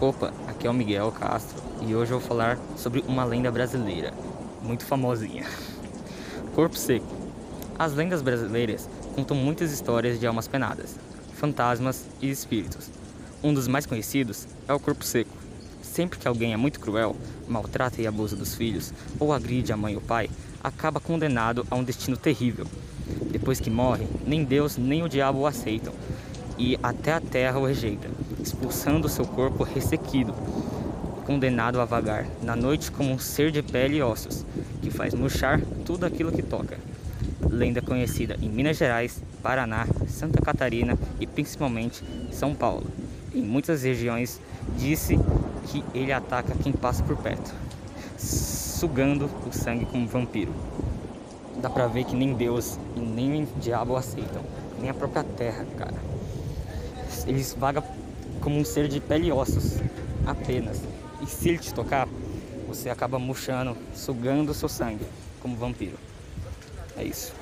Opa, aqui é o Miguel Castro e hoje eu vou falar sobre uma lenda brasileira, muito famosinha. Corpo Seco. As lendas brasileiras contam muitas histórias de almas penadas, fantasmas e espíritos. Um dos mais conhecidos é o Corpo Seco. Sempre que alguém é muito cruel, maltrata e abusa dos filhos ou agride a mãe ou pai, acaba condenado a um destino terrível. Depois que morre, nem Deus nem o diabo o aceitam e até a terra o rejeita expulsando seu corpo ressequido, condenado a vagar na noite como um ser de pele e ossos, que faz murchar tudo aquilo que toca. Lenda conhecida em Minas Gerais, Paraná, Santa Catarina e principalmente São Paulo. Em muitas regiões disse que ele ataca quem passa por perto, sugando o sangue como vampiro. Dá pra ver que nem Deus e nem o diabo aceitam, nem a própria terra, cara. Eles vagam como um ser de pele e ossos apenas. E se ele te tocar, você acaba murchando, sugando o seu sangue como vampiro. É isso.